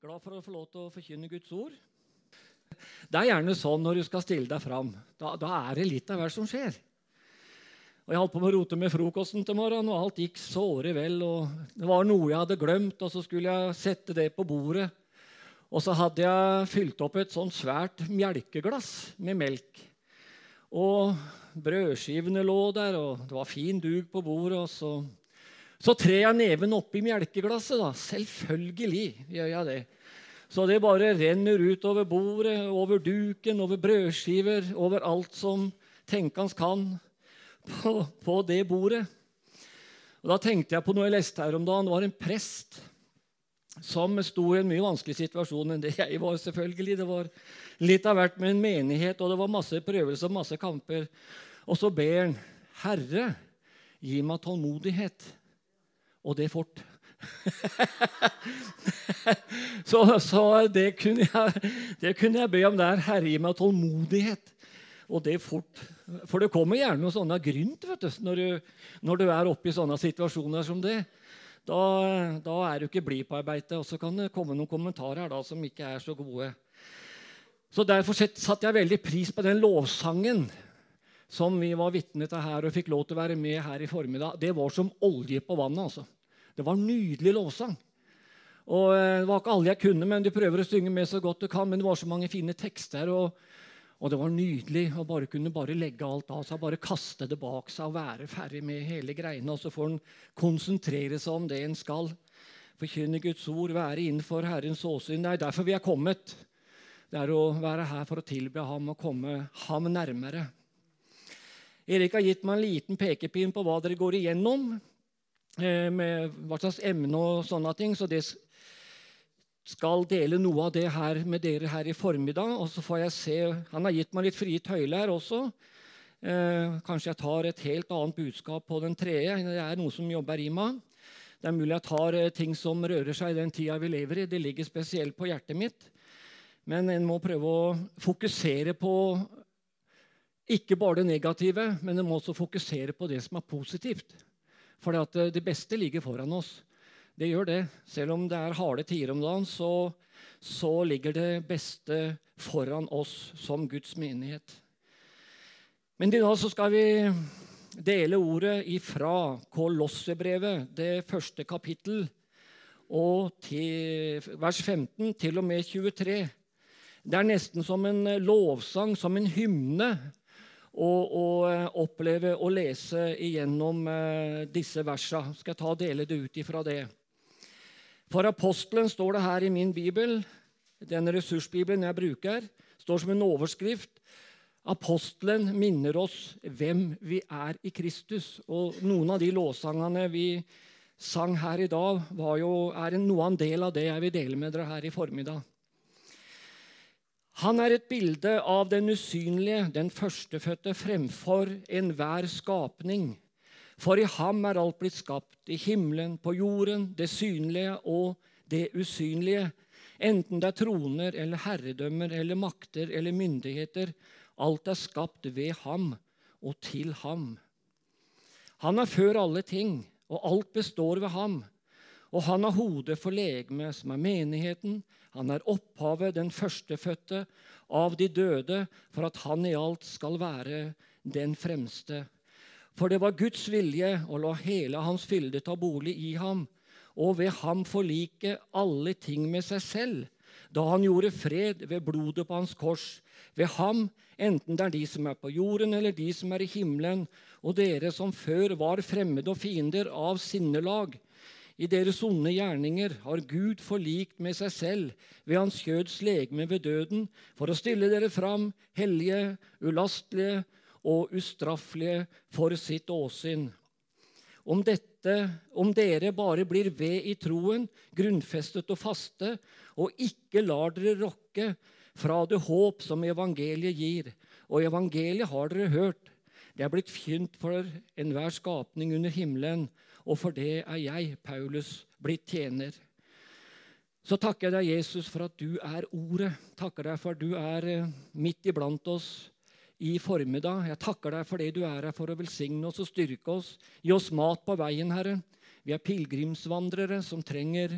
Glad for å få lov til å forkynne Guds ord. Det er gjerne sånn når du skal stille deg fram. Da, da er det litt av hvert som skjer. Og Jeg holdt på med å rote med frokosten til morgenen, og alt gikk såre vel. og Det var noe jeg hadde glemt, og så skulle jeg sette det på bordet. Og så hadde jeg fylt opp et sånt svært melkeglass med melk. Og brødskivene lå der, og det var fin dug på bordet. og så så trer jeg neven oppi melkeglasset. da. Selvfølgelig gjør jeg det. Så det bare renner ut over bordet, over duken, over brødskiver, over alt som tenkens kan på, på, det bordet. Og Da tenkte jeg på noe jeg leste her om dagen. Det var en prest som sto i en mye vanskelig situasjon enn det jeg var. selvfølgelig. Det var litt av hvert med en menighet, og det var masse prøvelser og masse kamper. Og så ber han, Herre, gi meg tålmodighet og det fort. så, så det, kunne jeg, det, kunne jeg, be om der. Herre, gi meg tålmodighet. Og det fort. For det kommer gjerne noe sånne grynt vet du, når, du, når du er oppe i sånne situasjoner som det. Da, da er du ikke blid på arbeidet. Og så kan det komme noen kommentarer da, som ikke er så gode. Så Derfor satte jeg veldig pris på den lovsangen som vi var vitne til her og fikk lov til å være med her i formiddag, det var som olje på vannet. altså. Det var nydelig lovsang. Og eh, Det var ikke alle jeg kunne, men du prøver å synge med så godt du kan. Men det var så mange fine tekster, og, og det var nydelig å bare kunne bare legge alt av seg. Bare kaste det bak seg og være ferdig med hele greiene. Og så får en konsentrere seg om det en skal. Forkynne Guds ord, være innenfor Herrens åsyn. Det er derfor vi er kommet. Det er å være her for å tilbe ham og komme ham nærmere. Erik har gitt meg en liten pekepinn på hva dere går igjennom, eh, med hva slags emne og sånne ting. Så det skal dele noe av det her med dere her i formiddag. Og så får jeg se Han har gitt meg litt frie tøyler her også. Eh, kanskje jeg tar et helt annet budskap på den tredje. Det er noe som jobber i meg. Det er mulig jeg tar eh, ting som rører seg i den tida vi lever i. Det ligger spesielt på hjertet mitt. Men en må prøve å fokusere på ikke bare det negative, men en må også fokusere på det som er positivt. For eh, det beste ligger foran oss. Det gjør det. Selv om det er harde tider om dagen, så, så ligger det beste foran oss som Guds menighet. Men i dag så skal vi dele ordet ifra Kolossebrevet, det første kapittel, og til vers 15 til og med 23. Det er nesten som en lovsang, som en hymne, og, og eh, oppleve å lese igjennom eh, disse versene. Skal jeg ta og dele det ut ifra det. For apostelen står det her i min bibel, den ressursbibelen jeg bruker, står som en overskrift Apostelen minner oss hvem vi er i Kristus. Og noen av de låsangene vi sang her i dag, jo, er noe av en del av det jeg vil dele med dere her i formiddag. Han er et bilde av den usynlige, den førstefødte, fremfor enhver skapning. For i ham er alt blitt skapt, i himmelen, på jorden, det synlige og det usynlige. Enten det er troner eller herredømmer eller makter eller myndigheter. Alt er skapt ved ham og til ham. Han er før alle ting, og alt består ved ham. Og han har hodet for legemet, som er menigheten. Han er opphavet, den førstefødte av de døde, for at han i alt skal være den fremste. For det var Guds vilje å la hele hans fylde ta bolig i ham, og ved ham forlike alle ting med seg selv, da han gjorde fred ved blodet på hans kors. Ved ham, enten det er de som er på jorden, eller de som er i himmelen, og dere som før var fremmede og fiender av sinnelag, i deres onde gjerninger har Gud forlikt med seg selv ved hans kjøds legeme ved døden, for å stille dere fram hellige, ulastelige og ustraffelige for sitt åsyn. Om, dette, om dere bare blir ved i troen, grunnfestet og faste, og ikke lar dere rokke fra det håp som evangeliet gir. Og evangeliet har dere hørt. Det er blitt fynt for enhver skapning under himmelen og for det er jeg, Paulus, blitt tjener. Så takker jeg deg, Jesus, for at du er Ordet. Takker deg for at du er eh, midt iblant oss i formiddag. Jeg takker deg for det du er her for å velsigne oss og styrke oss. Gi oss mat på veien, Herre. Vi er pilegrimsvandrere som trenger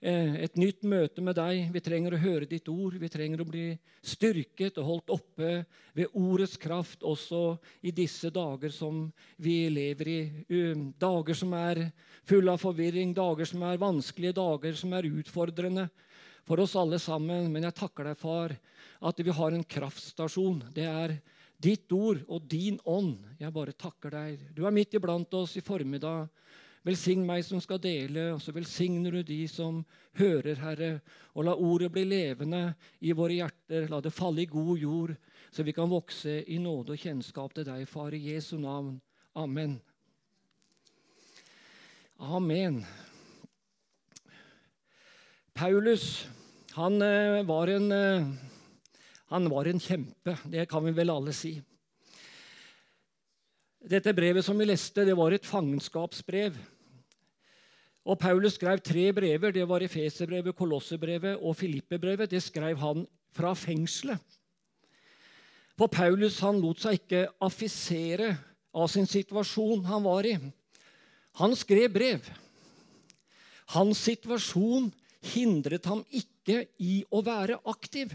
et nytt møte med deg. Vi trenger å høre ditt ord. Vi trenger å bli styrket og holdt oppe ved ordets kraft også i disse dager som vi lever i. Dager som er fulle av forvirring, dager som er vanskelige, dager som er utfordrende for oss alle sammen. Men jeg takker deg, far, at vi har en kraftstasjon. Det er ditt ord og din ånd. Jeg bare takker deg. Du er midt iblant oss i formiddag. Velsign meg som skal dele, og så velsigner du de som hører, Herre. Og la ordet bli levende i våre hjerter. La det falle i god jord, så vi kan vokse i nåde og kjennskap til deg, Far, i Jesu navn. Amen. Amen. Paulus, han eh, var en, eh, han var en kjempe. Det kan vi vel alle si. Dette brevet som vi leste, det var et fangenskapsbrev. Og Paulus skrev tre brever. Det var Efeserbrevet, Kolossebrevet og Filippebrevet. Det skrev han fra fengselet. For Paulus han lot seg ikke affisere av sin situasjon han var i. Han skrev brev. Hans situasjon hindret ham ikke i å være aktiv.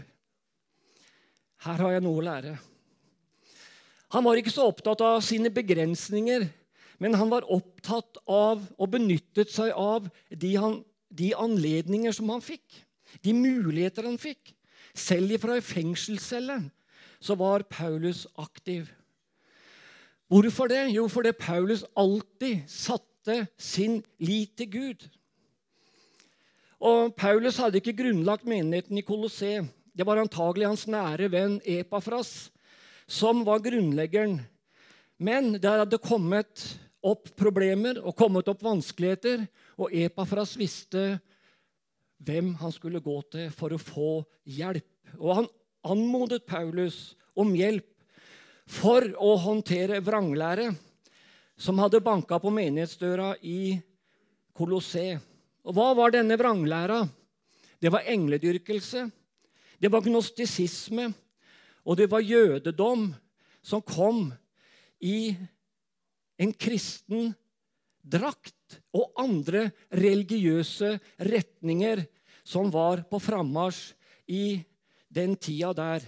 Her har jeg noe å lære. Han var ikke så opptatt av sine begrensninger men han var opptatt av og benyttet seg av de, han, de anledninger som han fikk. De muligheter han fikk. Selv fra ei fengselscelle så var Paulus aktiv. Hvorfor det? Jo, fordi Paulus alltid satte sin lit til Gud. Og Paulus hadde ikke grunnlagt menigheten i Colosseum. Det var antagelig hans nære venn Epafras som var grunnleggeren. Men det hadde kommet opp problemer og kommet opp vanskeligheter, og Epafras visste hvem han skulle gå til for å få hjelp. Og han anmodet Paulus om hjelp for å håndtere vranglære som hadde banka på menighetsdøra i Kolossé. Og hva var denne vranglæra? Det var engledyrkelse, det var gnostisisme, og det var jødedom som kom i en kristen drakt og andre religiøse retninger som var på frammarsj i den tida der.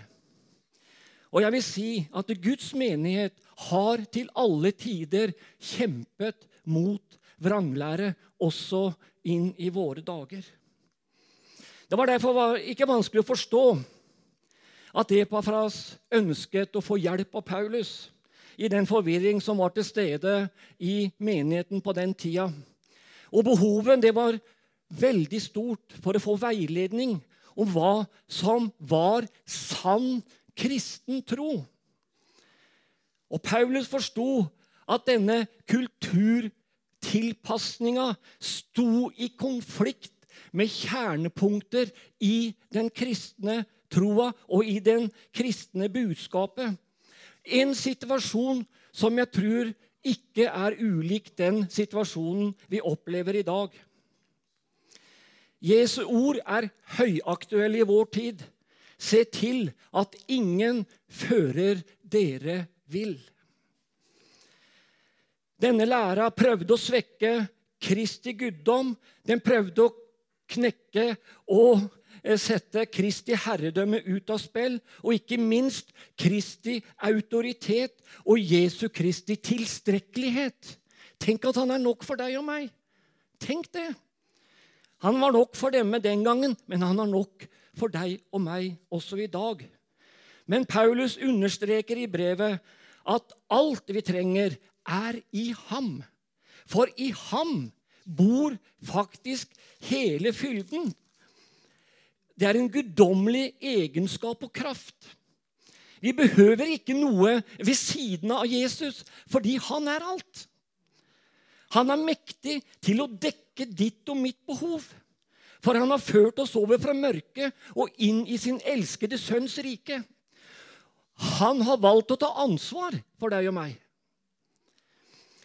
Og jeg vil si at Guds menighet har til alle tider kjempet mot vranglære, også inn i våre dager. Det var derfor ikke vanskelig å forstå at Epafras ønsket å få hjelp av Paulus i den forvirring som var til stede i menigheten på den tida. Og behovet det var veldig stort for å få veiledning om hva som var sann kristen tro. Og Paulus forsto at denne kulturtilpasninga sto i konflikt med kjernepunkter i den kristne troa og i den kristne budskapet. En situasjon som jeg tror ikke er ulik den situasjonen vi opplever i dag. Jesu ord er høyaktuelle i vår tid. Se til at ingen fører dere vill. Denne læra prøvde å svekke Kristi guddom. Den prøvde å knekke og sette Kristi herredømme ut av spill, og ikke minst Kristi autoritet og Jesu Kristi tilstrekkelighet. Tenk at han er nok for deg og meg. Tenk det. Han var nok for dem den gangen, men han er nok for deg og meg også i dag. Men Paulus understreker i brevet at alt vi trenger, er i ham. For i ham bor faktisk hele fylden. Det er en guddommelig egenskap og kraft. Vi behøver ikke noe ved siden av Jesus, fordi han er alt. Han er mektig til å dekke ditt og mitt behov. For han har ført oss over fra mørket og inn i sin elskede sønns rike. Han har valgt å ta ansvar for deg og meg.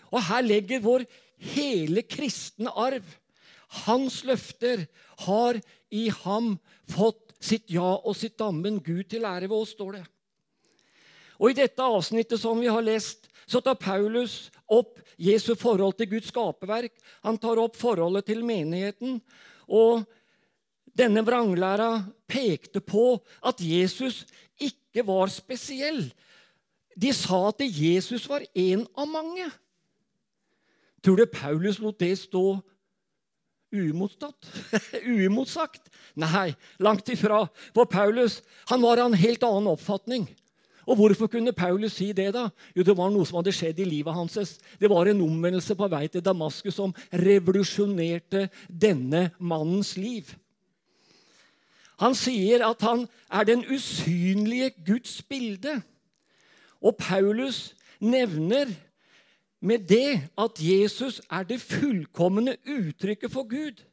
Og her legger vår hele kristne arv hans løfter har i ham fått sitt ja og sitt ammen. Gud til ære ved oss, står det. Og I dette avsnittet som vi har lest, så tar Paulus opp Jesu forhold til Guds skaperverk. Han tar opp forholdet til menigheten. Og Denne vranglæra pekte på at Jesus ikke var spesiell. De sa at Jesus var en av mange. Tror du Paulus lot det stå uimotstått? uimotsagt? Nei, langt ifra. For Paulus han var av en helt annen oppfatning. Og Hvorfor kunne Paulus si det? da? Jo, Det var noe som hadde skjedd i livet hans. Det var en omvendelse på vei til Damaskus som revolusjonerte denne mannens liv. Han sier at han er den usynlige Guds bilde. Og Paulus nevner med det at Jesus er det fullkomne uttrykket for Gud.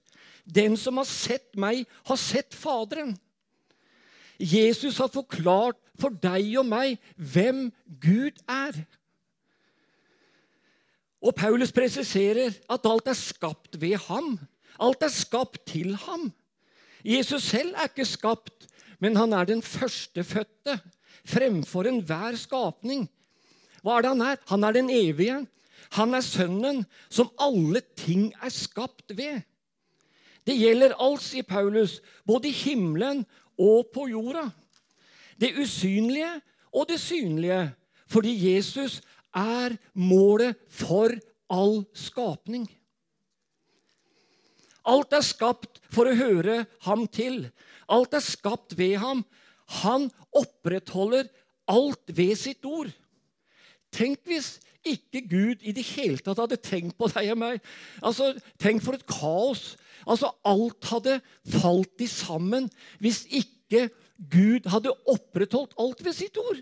Den som har sett meg, har sett Faderen. Jesus har forklart for deg og meg hvem Gud er. Og Paulus presiserer at alt er skapt ved ham. Alt er skapt til ham. Jesus selv er ikke skapt, men han er den førstefødte fremfor enhver skapning. Hva er det han er? Han er den evige. Han er Sønnen som alle ting er skapt ved. Det gjelder alt, sier Paulus, både i himmelen og på jorda. Det usynlige og det synlige. Fordi Jesus er målet for all skapning. Alt er skapt for å høre ham til. Alt er skapt ved ham. Han opprettholder alt ved sitt ord. Tenk hvis ikke Gud i det hele tatt hadde tenkt på deg og meg. Altså, Tenk for et kaos. Altså, Alt hadde falt i sammen hvis ikke Gud hadde opprettholdt alt ved sitt ord.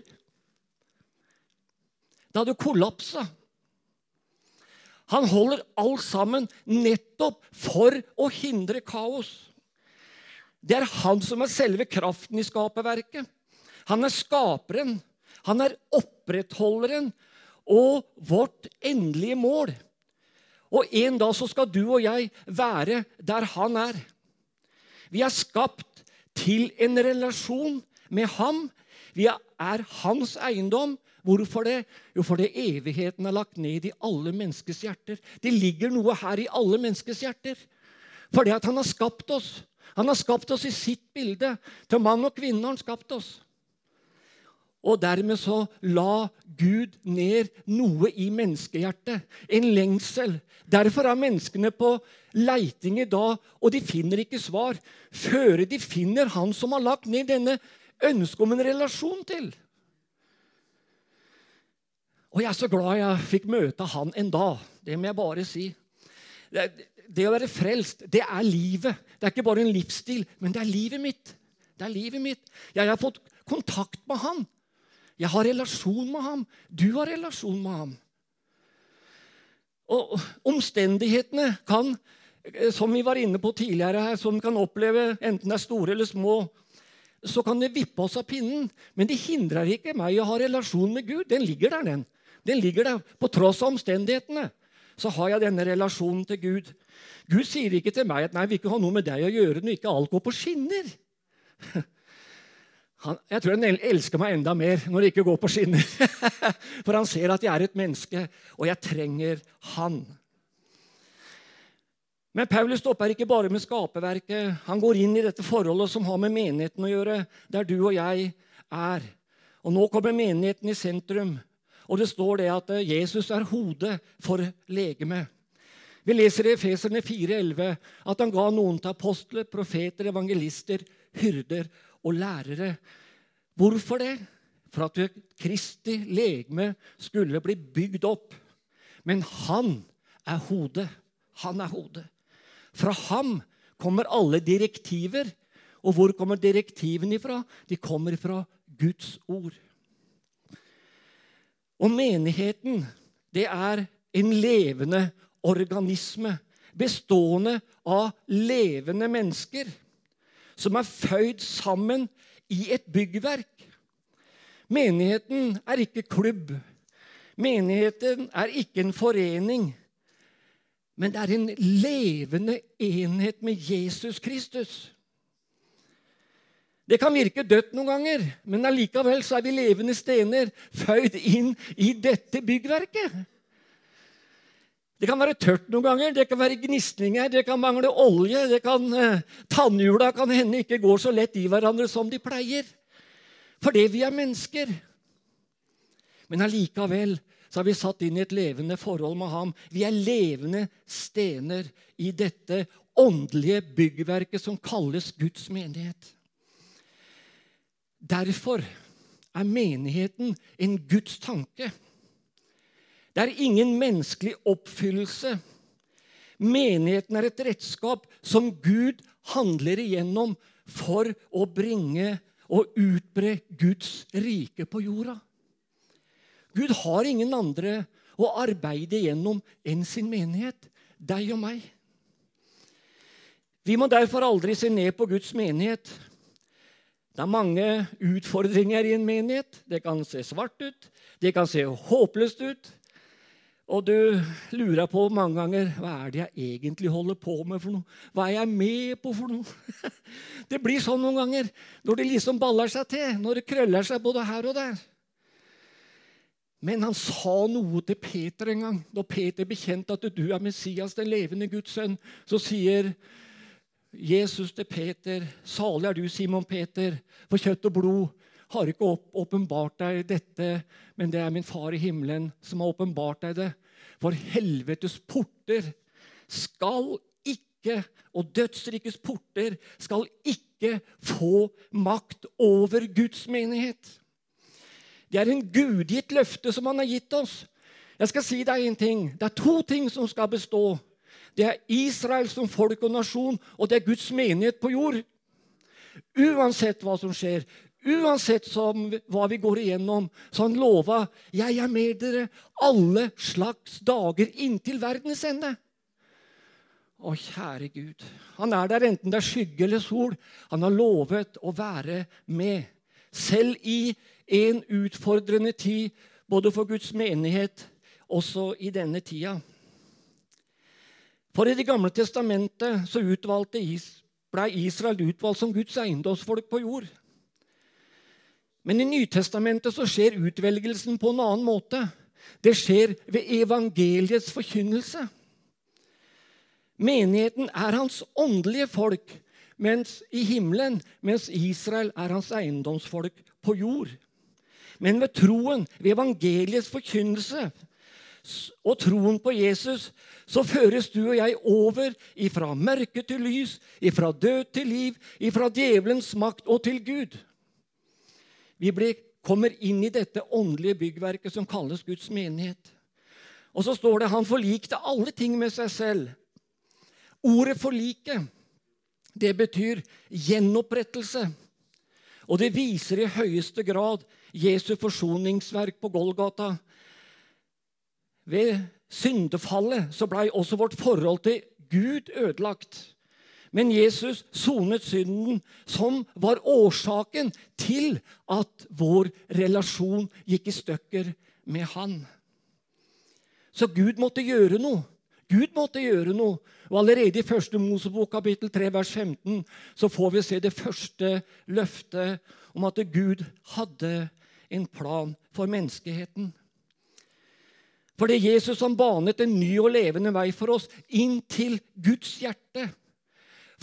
Det hadde kollapsa. Han holder alt sammen nettopp for å hindre kaos. Det er han som er selve kraften i skaperverket. Han er skaperen, han er opprettholderen og vårt endelige mål. Og en dag så skal du og jeg være der han er. Vi er skapt til en relasjon med ham. Vi er hans eiendom. Hvorfor det? Jo, fordi evigheten er lagt ned i alle menneskers hjerter. Det ligger noe her i alle menneskers hjerter. Fordi at han har skapt oss. Han har skapt oss i sitt bilde. Til mann og kvinne har han skapt oss. Og dermed så la Gud ned noe i menneskehjertet. En lengsel. Derfor er menneskene på leiting i dag, og de finner ikke svar før de finner han som har lagt ned denne ønsket om en relasjon til. Og jeg er så glad jeg fikk møte han en dag. Det må jeg bare si. Det, det å være frelst, det er livet. Det er ikke bare en livsstil, men det er livet mitt. Det er livet mitt. Jeg har fått kontakt med han. Jeg har relasjon med ham. Du har relasjon med ham. Og omstendighetene kan, eh, som vi var inne på tidligere her, som kan oppleve, enten det er store eller små, så kan det vippe oss av pinnen. Men det hindrer ikke meg å ha relasjon med Gud. Den ligger der, den. Den ligger der. På tross av omstendighetene så har jeg denne relasjonen til Gud. Gud sier ikke til meg at 'nei, vi ikke ha noe med deg å gjøre når ikke alt går på skinner'. Han, jeg tror han elsker meg enda mer når det ikke går på skinner. For han ser at jeg er et menneske, og jeg trenger han. Men Paulus stopper ikke bare med skaperverket. Han går inn i dette forholdet som har med menigheten å gjøre, der du og jeg er. Og Nå kommer menigheten i sentrum, og det står det at Jesus er hodet for legemet. Vi leser i Efeserne 4,11 at han ga noen til apostler, profeter, evangelister, hyrder og lærere. Hvorfor det? For at Kristi legeme skulle bli bygd opp. Men han er hodet. Han er hodet. Fra ham kommer alle direktiver. Og hvor kommer direktivene ifra? De kommer fra Guds ord. Og menigheten, det er en levende organisme bestående av levende mennesker som er føyd sammen i et byggverk. Menigheten er ikke klubb. Menigheten er ikke en forening. Men det er en levende enhet med Jesus Kristus. Det kan virke dødt noen ganger, men allikevel så er vi levende stener, føyd inn i dette byggverket. Det kan være tørt noen ganger, det kan være gnisninger, det kan mangle olje. det kan, eh, Tannhjula kan hende ikke går så lett i hverandre som de pleier. Fordi vi er mennesker. Men allikevel så har vi satt inn i et levende forhold med ham. Vi er levende stener i dette åndelige byggverket som kalles Guds menighet. Derfor er menigheten en Guds tanke. Det er ingen menneskelig oppfyllelse. Menigheten er et redskap som Gud handler igjennom for å bringe og utbre Guds rike på jorda. Gud har ingen andre å arbeide igjennom enn sin menighet, deg og meg. Vi må derfor aldri se ned på Guds menighet. Det er mange utfordringer i en menighet. Det kan se svart ut, det kan se håpløst ut. Og du lurer på mange ganger hva er det jeg egentlig holder på med for noe. Hva er jeg med på for noe? Det blir sånn noen ganger når det liksom baller seg til, når det krøller seg både her og der. Men han sa noe til Peter en gang. Da Peter bekjente at du er Messias, den levende Guds sønn, så sier Jesus til Peter, 'Salig er du, Simon Peter, for kjøtt og blod har ikke åpenbart deg dette, men det er min far i himmelen som har åpenbart deg det. For helvetes porter skal ikke, og dødsrikets porter skal ikke få makt over Guds menighet. Det er en gudgitt løfte som han har gitt oss. Jeg skal si deg en ting. Det er to ting som skal bestå. Det er Israel som folk og nasjon, og det er Guds menighet på jord. Uansett hva som skjer, Uansett som, hva vi går igjennom, så han lova 'Jeg er med dere alle slags dager inntil verdens ende'. Å, kjære Gud. Han er der enten det er skygge eller sol. Han har lovet å være med. Selv i en utfordrende tid, både for Guds menighet, også i denne tida. For i Det gamle testamentet så ble Israel utvalgt som Guds eiendomsfolk på jord. Men i Nytestamentet så skjer utvelgelsen på en annen måte. Det skjer ved evangeliets forkynnelse. Menigheten er hans åndelige folk mens i himmelen, mens Israel er hans eiendomsfolk på jord. Men ved troen, ved evangeliets forkynnelse og troen på Jesus, så føres du og jeg over ifra mørke til lys, ifra død til liv, ifra djevelens makt og til Gud. Vi blir, kommer inn i dette åndelige byggverket som kalles Guds menighet. Og så står det han forlikte alle ting med seg selv. Ordet 'forlike' det betyr gjenopprettelse. Og det viser i høyeste grad Jesu forsoningsverk på Golgata. Ved syndefallet så blei også vårt forhold til Gud ødelagt. Men Jesus sonet synden, som var årsaken til at vår relasjon gikk i stykker med Han. Så Gud måtte gjøre noe. Gud måtte gjøre noe. Og Allerede i første Mosebok kapittel 3, vers 15 så får vi se det første løftet om at Gud hadde en plan for menneskeheten. For det er Jesus som banet en ny og levende vei for oss inn til Guds hjerte.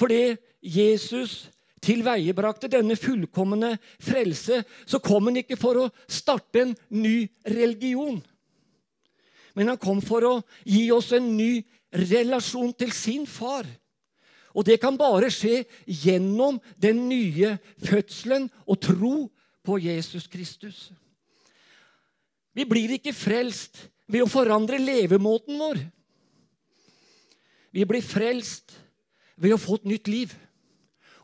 Fordi Jesus tilveiebrakte denne fullkomne frelse, så kom han ikke for å starte en ny religion. Men han kom for å gi oss en ny relasjon til sin far. Og det kan bare skje gjennom den nye fødselen og tro på Jesus Kristus. Vi blir ikke frelst ved å forandre levemåten vår. Vi blir frelst ved å få et nytt liv.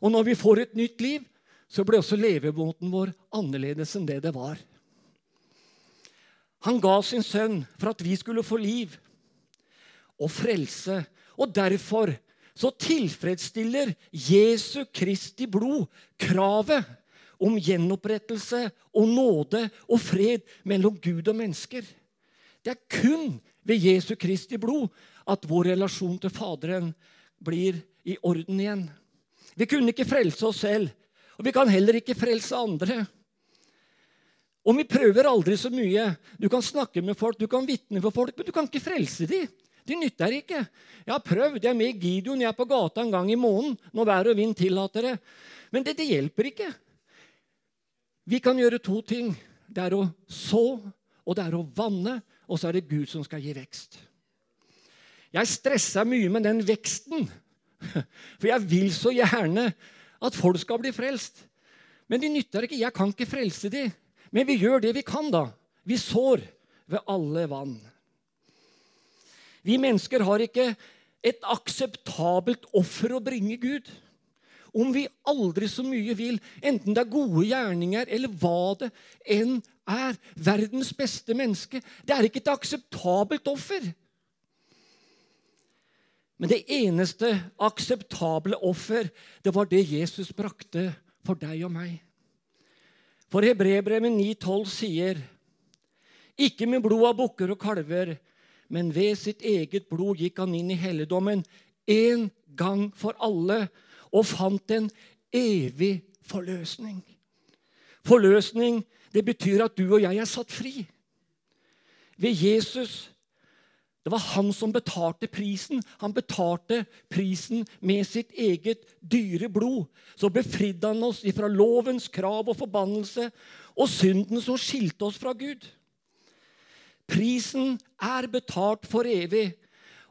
Og når vi får et nytt liv, så blir også levemåten vår annerledes enn det det var. Han ga sin sønn for at vi skulle få liv og frelse. Og derfor så tilfredsstiller Jesu Kristi blod kravet om gjenopprettelse og nåde og fred mellom Gud og mennesker. Det er kun ved Jesu Kristi blod at vår relasjon til Faderen blir i orden igjen. Vi kunne ikke frelse oss selv, og vi kan heller ikke frelse andre. Og vi prøver aldri så mye. Du kan snakke med folk, du kan vitne for folk, men du kan ikke frelse dem. De nytter ikke. Jeg har prøvd. Jeg er med i Gideon. Jeg er på gata en gang i måneden når vær og vind tillater det. Men det, det hjelper ikke. Vi kan gjøre to ting. Det er å så, og det er å vanne, og så er det Gud som skal gi vekst. Jeg stressa mye med den veksten, for jeg vil så gjerne at folk skal bli frelst. Men de nytter ikke. Jeg kan ikke frelse dem. Men vi gjør det vi kan, da. Vi sår ved alle vann. Vi mennesker har ikke et akseptabelt offer å bringe Gud. Om vi aldri så mye vil, enten det er gode gjerninger eller hva det enn er, verdens beste menneske Det er ikke et akseptabelt offer. Men det eneste akseptable offer, det var det Jesus brakte for deg og meg. For Hebrebrevet 9,12 sier ikke med blod av bukker og kalver, men ved sitt eget blod gikk han inn i helligdommen én gang for alle og fant en evig forløsning. Forløsning det betyr at du og jeg er satt fri. Ved Jesus det var han som betalte prisen. Han betalte prisen med sitt eget dyre blod. Så befridde han oss fra lovens krav og forbannelse og synden som skilte oss fra Gud. Prisen er betalt for evig.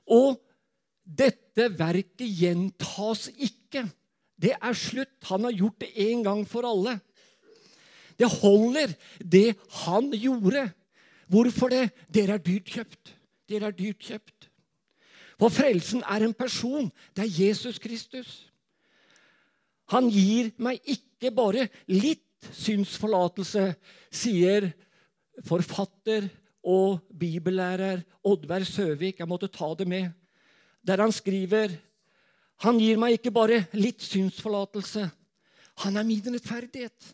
Og dette verket gjentas ikke. Det er slutt. Han har gjort det en gang for alle. Det holder, det han gjorde. Hvorfor det? Dere er dyrt kjøpt. Dere er dyrt kjøpt. For frelsen er en person. Det er Jesus Kristus. Han gir meg ikke bare litt synsforlatelse, sier forfatter og bibellærer Oddvar Søvik. Jeg måtte ta det med. Der han skriver Han gir meg ikke bare litt synsforlatelse. Han er min rettferdighet.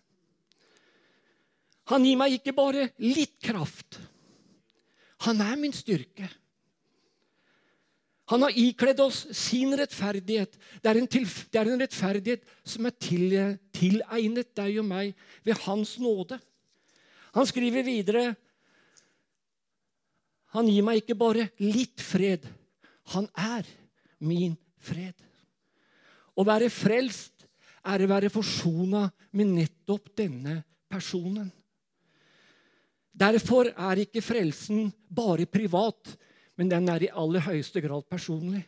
Han gir meg ikke bare litt kraft. Han er min styrke. Han har ikledd oss sin rettferdighet. Det er en, det er en rettferdighet som er til, tilegnet deg og meg ved Hans nåde. Han skriver videre Han gir meg ikke bare litt fred. Han er min fred. Å være frelst er å være forsona med nettopp denne personen. Derfor er ikke frelsen bare privat, men den er i aller høyeste grad personlig.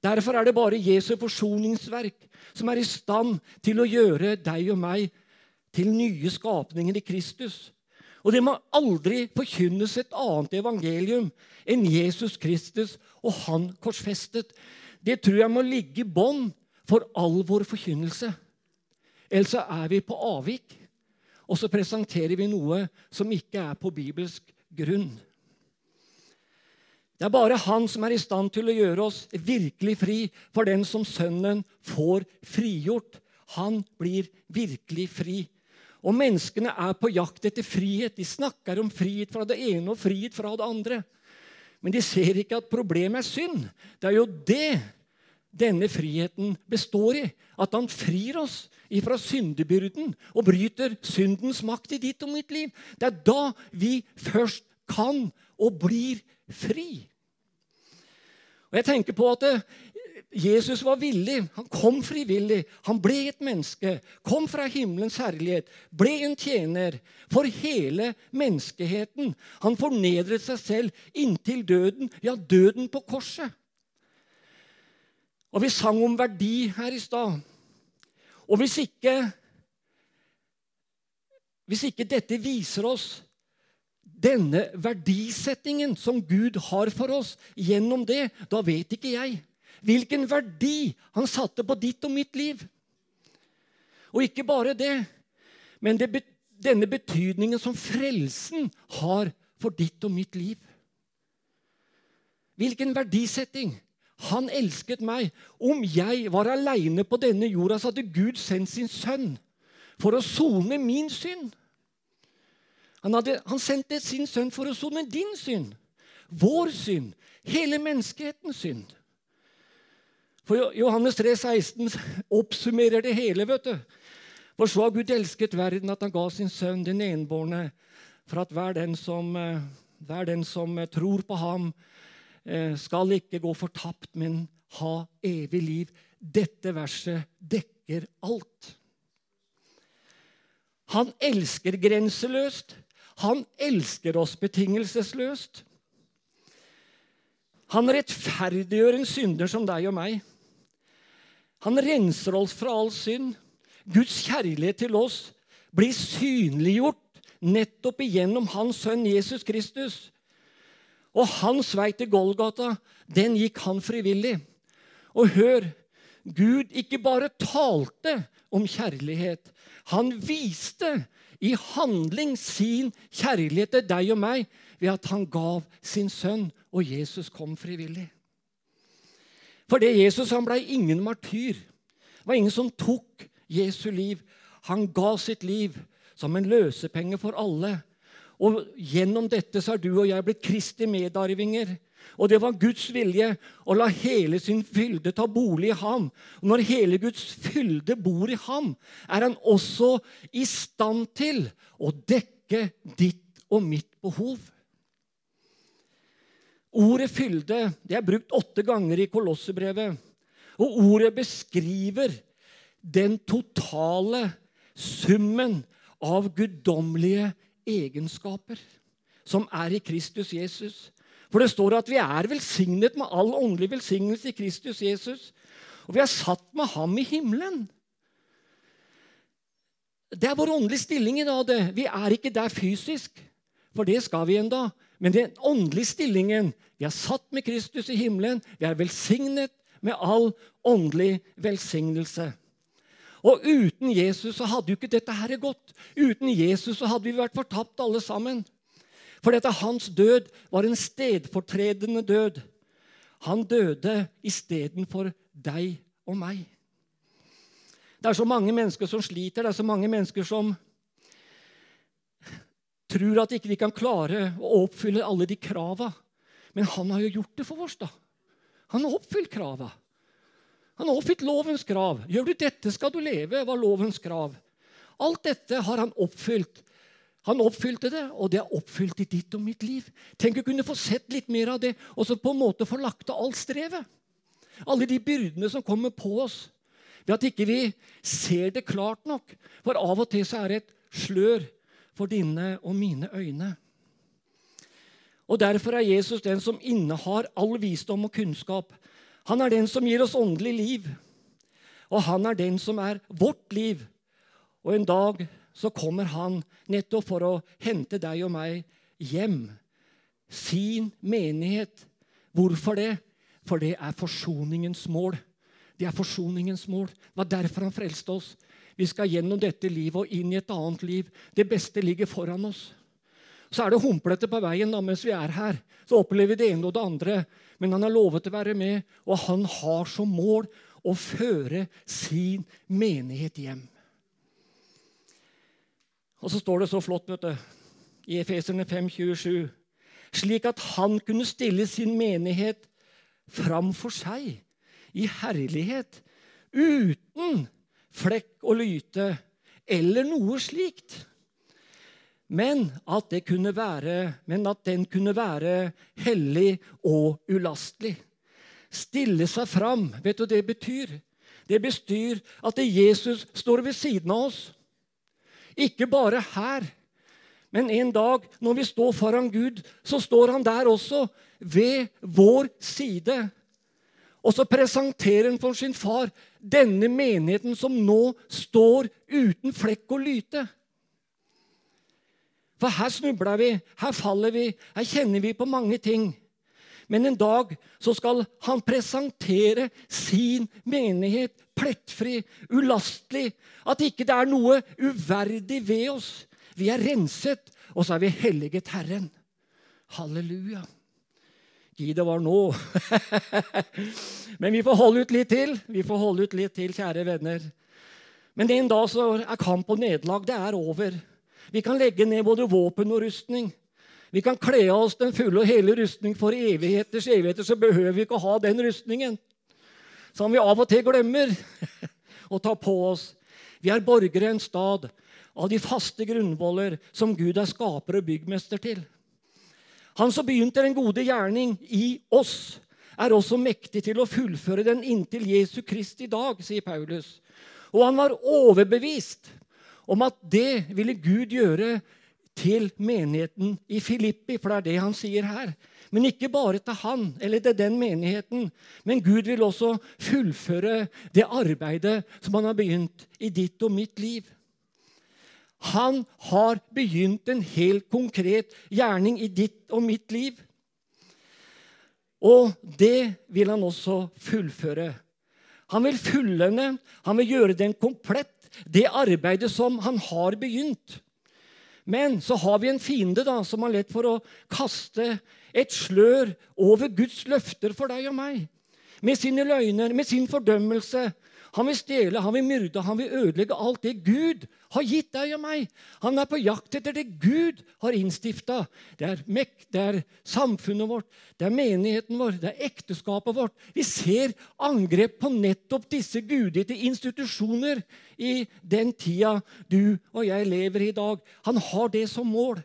Derfor er det bare Jesu forsoningsverk som er i stand til å gjøre deg og meg til nye skapninger i Kristus. Og det må aldri forkynnes et annet evangelium enn Jesus Kristus og Han korsfestet. Det tror jeg må ligge i bånd for all vår forkynnelse. Ellers er vi på avvik og så presenterer vi noe som ikke er på bibelsk grunn. Det er bare Han som er i stand til å gjøre oss virkelig fri for den som Sønnen får frigjort. Han blir virkelig fri. Og menneskene er på jakt etter frihet. De snakker om frihet fra det ene og frihet fra det andre. Men de ser ikke at problemet er synd. Det er jo det denne friheten består i. At han frir oss ifra syndebyrden og bryter syndens makt i ditt og mitt liv. Det er da vi først kan og blir fri. Og jeg tenker på at eh, Jesus var villig. Han kom frivillig. Han ble et menneske. Kom fra himmelens herlighet. Ble en tjener for hele menneskeheten. Han fornedret seg selv inntil døden, ja, døden på korset. Og vi sang om verdi her i stad. Og hvis ikke, hvis ikke dette viser oss denne verdisettingen som Gud har for oss gjennom det, da vet ikke jeg hvilken verdi han satte på ditt og mitt liv. Og ikke bare det, men det, denne betydningen som frelsen har for ditt og mitt liv. Hvilken verdisetting? Han elsket meg. Om jeg var aleine på denne jorda, så hadde Gud sendt sin sønn for å sone min synd. Han, hadde, han sendte sin sønn for å sone din synd, vår synd, hele menneskehetens synd. For Johannes 3, 16 oppsummerer det hele. vet du. For så har Gud elsket verden at han ga sin sønn, den enbårne, for at hver den som, eh, hver den som tror på ham, eh, skal ikke gå fortapt, men ha evig liv. Dette verset dekker alt. Han elsker grenseløst. Han elsker oss betingelsesløst. Han rettferdiggjør en synder som deg og meg. Han renser oss fra all synd. Guds kjærlighet til oss blir synliggjort nettopp igjennom hans sønn Jesus Kristus. Og hans vei til Golgata, den gikk han frivillig. Og hør, Gud ikke bare talte om kjærlighet. Han viste i handling sin kjærlighet til deg og meg ved at han gav sin sønn, og Jesus kom frivillig. For det Jesus han ble ingen martyr. Det var ingen som tok Jesu liv. Han ga sitt liv som en løsepenge for alle. Og Gjennom dette så er du og jeg blitt Kristi medarvinger. Og det var Guds vilje å la hele sin fylde ta bolig i ham. Og når hele Guds fylde bor i ham, er han også i stand til å dekke ditt og mitt behov. Ordet 'fylde' det er brukt åtte ganger i Kolossebrevet. Og ordet beskriver den totale summen av guddommelige egenskaper som er i Kristus Jesus. For det står at vi er velsignet med all åndelig velsignelse i Kristus Jesus. Og vi er satt med ham i himmelen. Det er vår åndelige stilling i dag. det. Vi er ikke der fysisk, for det skal vi ennå. Men den åndelige stillingen Vi er satt med Kristus i himmelen. Vi er velsignet med all åndelig velsignelse. Og uten Jesus så hadde jo ikke dette her gått. Uten Jesus så hadde vi vært fortapt alle sammen. For dette hans død var en stedfortredende død. Han døde istedenfor deg og meg. Det er så mange mennesker som sliter, det er så mange mennesker som tror at ikke de kan klare å oppfylle alle de krava. Men han har jo gjort det for oss. da. Han har oppfylt krava. Han oppfylt lovens krav. Gjør du dette, skal du leve, var lovens krav. Alt dette har han oppfylt. Han oppfylte det, og det er oppfylt i ditt og mitt liv. Tenk å kunne få sett litt mer av det, og så på en måte få lagt av alt strevet. Alle de byrdene som kommer på oss. Ved at ikke vi ser det klart nok. For av og til så er det et slør for dine og mine øyne. Og Derfor er Jesus den som innehar all visdom og kunnskap. Han er den som gir oss åndelig liv. Og han er den som er vårt liv. Og en dag så kommer han nettopp for å hente deg og meg hjem. Sin menighet. Hvorfor det? For det er forsoningens mål. Det er forsoningens mål. Det var derfor han frelste oss. Vi skal gjennom dette livet og inn i et annet liv. Det beste ligger foran oss. Så er det humplete på veien da, mens vi er her. Så opplever vi det ene og det andre. Men han har lovet å være med, og han har som mål å føre sin menighet hjem. Og så står det så flott vet du, i Efeserne 5,27.: Slik at han kunne stille sin menighet fram for seg i herlighet, uten flekk og lyte eller noe slikt men at, være, men at, den kunne være hellig og ulastelig. Stille seg fram. Vet du hva det betyr? Det bestyr at Jesus står ved siden av oss. Ikke bare her, men en dag når vi står foran Gud, så står han der også, ved vår side. Og så presenterer han for sin far denne menigheten som nå står uten flekk og lyte. For her snubler vi, her faller vi, her kjenner vi på mange ting. Men en dag så skal han presentere sin menighet plettfri, ulastelig. At ikke det er noe uverdig ved oss. Vi er renset, og så er vi helliget Herren. Halleluja. Gi det var nå. Men vi får holde ut litt til. Vi får holde ut litt til, kjære venner. Men en dag så er kamp og nederlag det er over. Vi kan legge ned både våpen og rustning. Vi kan kle av oss den fulle og hele rustning for evigheters evigheter. Så behøver vi ikke å ha den rustningen som vi av og til glemmer å ta på oss. Vi er borgere i en stad av de faste grunnvoller som Gud er skaper og byggmester til. Han som begynte den gode gjerning i oss, er også mektig til å fullføre den inntil Jesu Krist i dag, sier Paulus. Og han var overbevist om at det ville Gud gjøre til menigheten i Filippi, for det er det han sier her. Men ikke bare til han eller til den menigheten, men Gud vil også fullføre det arbeidet som han har begynt i ditt og mitt liv. Han har begynt en helt konkret gjerning i ditt og mitt liv. Og det vil han også fullføre. Han vil fullende, han vil gjøre den komplett, det arbeidet som han har begynt. Men så har vi en fiende da, som har lett for å kaste et slør over Guds løfter for deg og meg. Med sine løgner, med sin fordømmelse, han vil stjele, han vil myrde, han vil ødelegge alt det Gud har gitt deg og meg. Han er på jakt etter det Gud har innstifta. Det det er samfunnet vårt, det er menigheten vår, det er ekteskapet vårt. Vi ser angrep på nettopp disse gudgitte institusjoner i den tida du og jeg lever i i dag. Han har det som mål.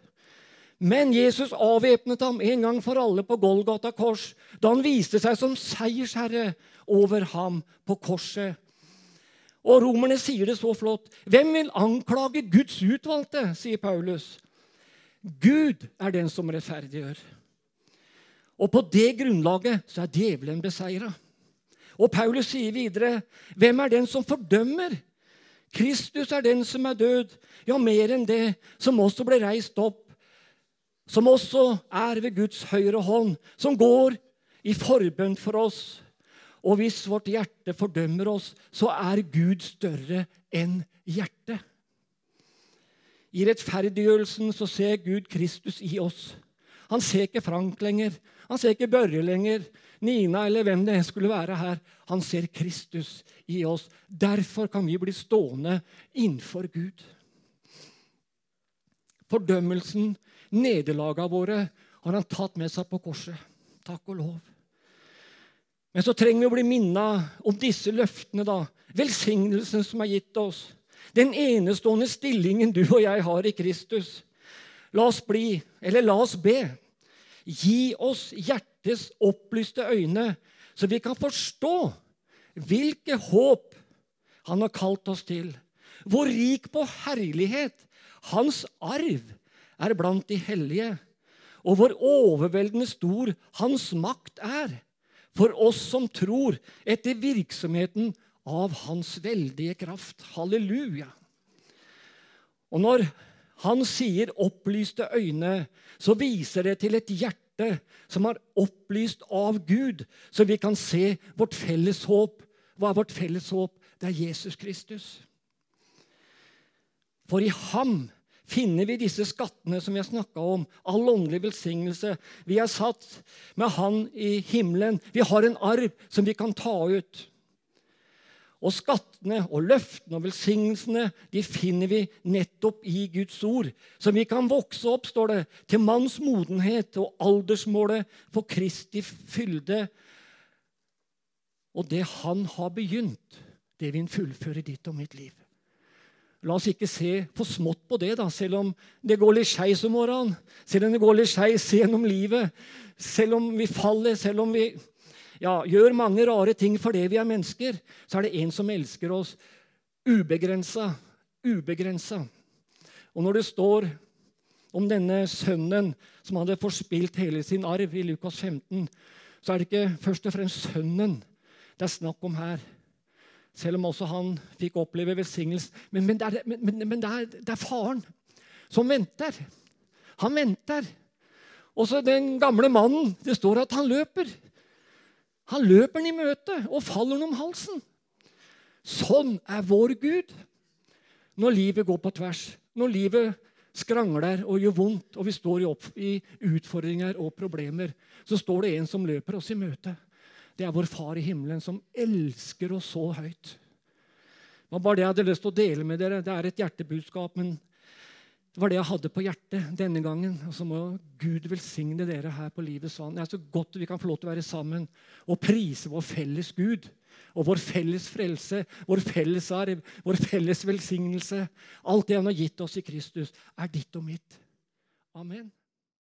Men Jesus avvæpnet ham en gang for alle på Golgata kors da han viste seg som seiersherre over ham på korset. Og romerne sier det så flott. Hvem vil anklage Guds utvalgte? sier Paulus. Gud er den som rettferdiggjør. Og på det grunnlaget så er djevelen beseira. Og Paulus sier videre, 'Hvem er den som fordømmer?' Kristus er den som er død, ja, mer enn det, som også ble reist opp, som også er ved Guds høyre hånd, som går i forbønn for oss. Og hvis vårt hjerte fordømmer oss, så er Gud større enn hjertet. I rettferdiggjørelsen så ser Gud Kristus i oss. Han ser ikke Frank lenger. Han ser ikke Børre lenger. Nina eller hvem det skulle være her. Han ser Kristus i oss. Derfor kan vi bli stående innenfor Gud. Fordømmelsen, nederlagene våre, har han tatt med seg på korset. Takk og lov. Men så trenger vi å bli minna om disse løftene, da. Velsignelsen som er gitt oss. Den enestående stillingen du og jeg har i Kristus. La oss bli, eller la oss be. Gi oss hjertets opplyste øyne, så vi kan forstå hvilke håp han har kalt oss til. Hvor rik på herlighet hans arv er blant de hellige, og hvor overveldende stor hans makt er for oss som tror, etter virksomheten av Hans veldige kraft. Halleluja. Og når han sier 'opplyste øyne', så viser det til et hjerte som er opplyst av Gud, så vi kan se vårt felles håp. Hva er vårt felles håp? Det er Jesus Kristus. For i ham finner vi disse skattene som vi har snakka om. All åndelig velsignelse. Vi er satt med Han i himmelen. Vi har en arv som vi kan ta ut. Og skattene og løftene og velsignelsene de finner vi nettopp i Guds ord. Som vi kan vokse opp, står det, til manns modenhet og aldersmålet for Kristi fylde. Og det han har begynt, det vil fullføre ditt og mitt liv. La oss ikke se for smått på det, da, selv om det går litt skeis om morgenen. Selv om det går litt skeis gjennom livet. Selv om vi faller, selv om vi ja, gjør mange rare ting fordi vi er mennesker, så er det en som elsker oss ubegrensa. Ubegrensa. Og når det står om denne sønnen som hadde forspilt hele sin arv i Lukas 15, så er det ikke først og fremst sønnen det er snakk om her. Selv om også han fikk oppleve velsignelse. Men, men, det, er, men, men det, er, det, er, faren som venter. Han venter. Og så den gamle mannen. Det står at han løper. Han løper den i møte og faller den om halsen. Sånn er vår Gud. Når livet går på tvers, når livet skrangler og gjør vondt, og vi står i, i utfordringer og problemer, så står det en som løper oss i møte. Det er vår Far i himmelen som elsker oss så høyt. Det var bare det jeg hadde lyst til å dele med dere. Det er et hjertebudskap, men det var det jeg hadde på hjertet denne gangen. Og så må Gud velsigne dere her på Livets vann. Det er så godt vi kan få lov til å være sammen og prise vår felles Gud. Og vår felles frelse, vår felles arv, vår felles velsignelse. Alt det han har gitt oss i Kristus, er ditt og mitt. Amen.